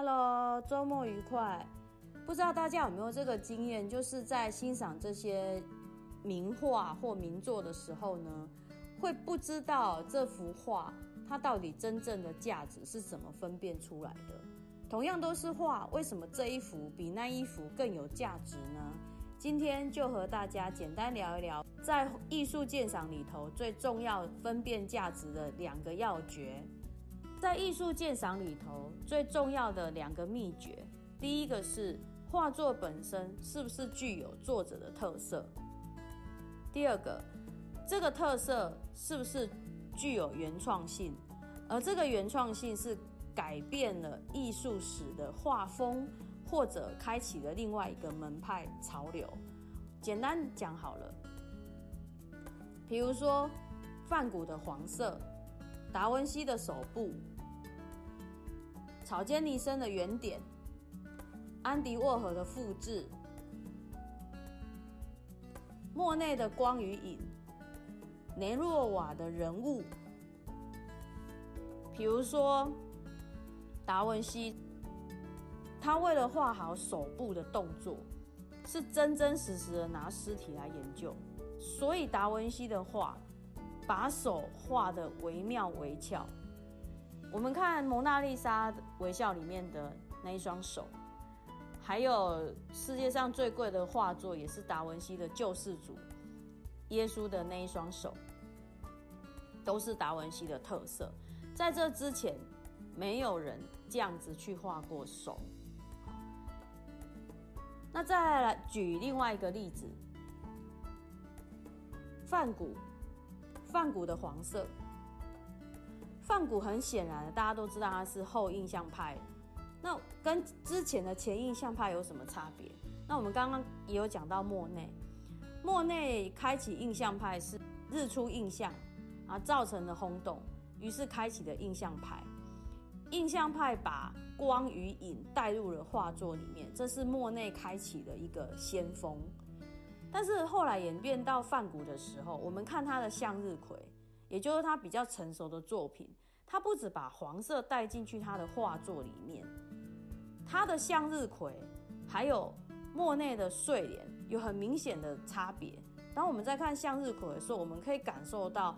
Hello，周末愉快。不知道大家有没有这个经验，就是在欣赏这些名画或名作的时候呢，会不知道这幅画它到底真正的价值是怎么分辨出来的。同样都是画，为什么这一幅比那一幅更有价值呢？今天就和大家简单聊一聊，在艺术鉴赏里头最重要分辨价值的两个要诀。在艺术鉴赏里头最重要的两个秘诀，第一个是画作本身是不是具有作者的特色；第二个，这个特色是不是具有原创性，而这个原创性是改变了艺术史的画风，或者开启了另外一个门派潮流。简单讲好了，比如说梵谷的黄色。达文西的手部，草间弥生的原点，安迪沃荷的复制，莫内的光与影，雷诺瓦的人物。比如说，达文西，他为了画好手部的动作，是真真实实的拿尸体来研究，所以达文西的画。把手画的惟妙惟肖。我们看蒙娜丽莎微笑里面的那一双手，还有世界上最贵的画作，也是达文西的救世主耶稣的那一双手，都是达文西的特色。在这之前，没有人这样子去画过手。那再来举另外一个例子，梵谷。梵谷的黄色，梵谷很显然，大家都知道他是后印象派。那跟之前的前印象派有什么差别？那我们刚刚也有讲到莫内，莫内开启印象派是日出印象啊，造成了轰动，于是开启了印象派。印象派把光与影带入了画作里面，这是莫内开启的一个先锋。但是后来演变到梵谷的时候，我们看他的向日葵，也就是他比较成熟的作品，他不止把黄色带进去他的画作里面，他的向日葵还有莫内的睡莲有很明显的差别。当我们在看向日葵的时候，我们可以感受到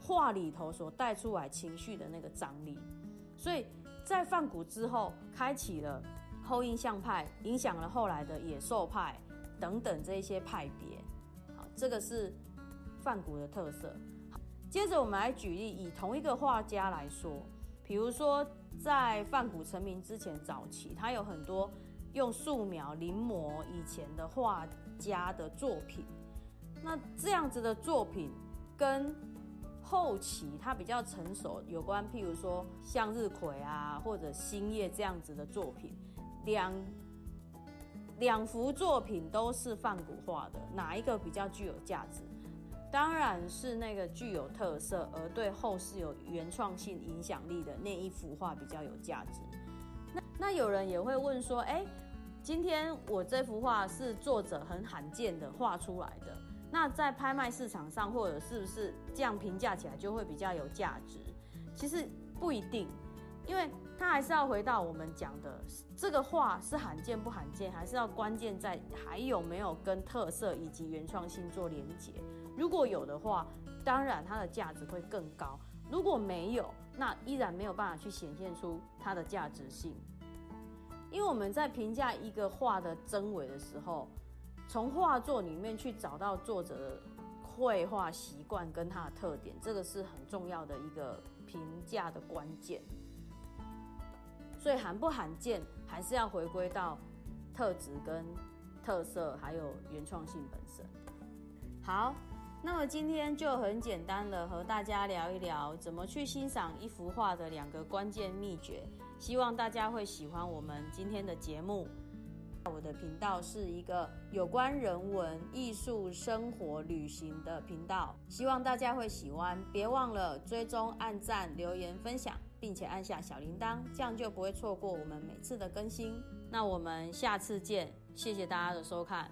画里头所带出来情绪的那个张力。所以在梵谷之后，开启了后印象派，影响了后来的野兽派。等等这些派别，好，这个是梵谷的特色。接着我们来举例，以同一个画家来说，比如说在范古成名之前早期，他有很多用素描临摹以前的画家的作品。那这样子的作品跟后期他比较成熟有关，譬如说向日葵啊，或者星夜这样子的作品，两。两幅作品都是范古画的，哪一个比较具有价值？当然是那个具有特色而对后世有原创性影响力的那一幅画比较有价值。那那有人也会问说，哎，今天我这幅画是作者很罕见的画出来的，那在拍卖市场上或者是不是这样评价起来就会比较有价值？其实不一定。因为它还是要回到我们讲的，这个画是罕见不罕见，还是要关键在还有没有跟特色以及原创性做连接。如果有的话，当然它的价值会更高；如果没有，那依然没有办法去显现出它的价值性。因为我们在评价一个画的真伪的时候，从画作里面去找到作者的绘画习惯跟他的特点，这个是很重要的一个评价的关键。所以罕不罕见，还是要回归到特质跟特色，还有原创性本身。好，那么今天就很简单的和大家聊一聊，怎么去欣赏一幅画的两个关键秘诀。希望大家会喜欢我们今天的节目。我的频道是一个有关人文、艺术、生活、旅行的频道，希望大家会喜欢。别忘了追踪、按赞、留言、分享。并且按下小铃铛，这样就不会错过我们每次的更新。那我们下次见，谢谢大家的收看。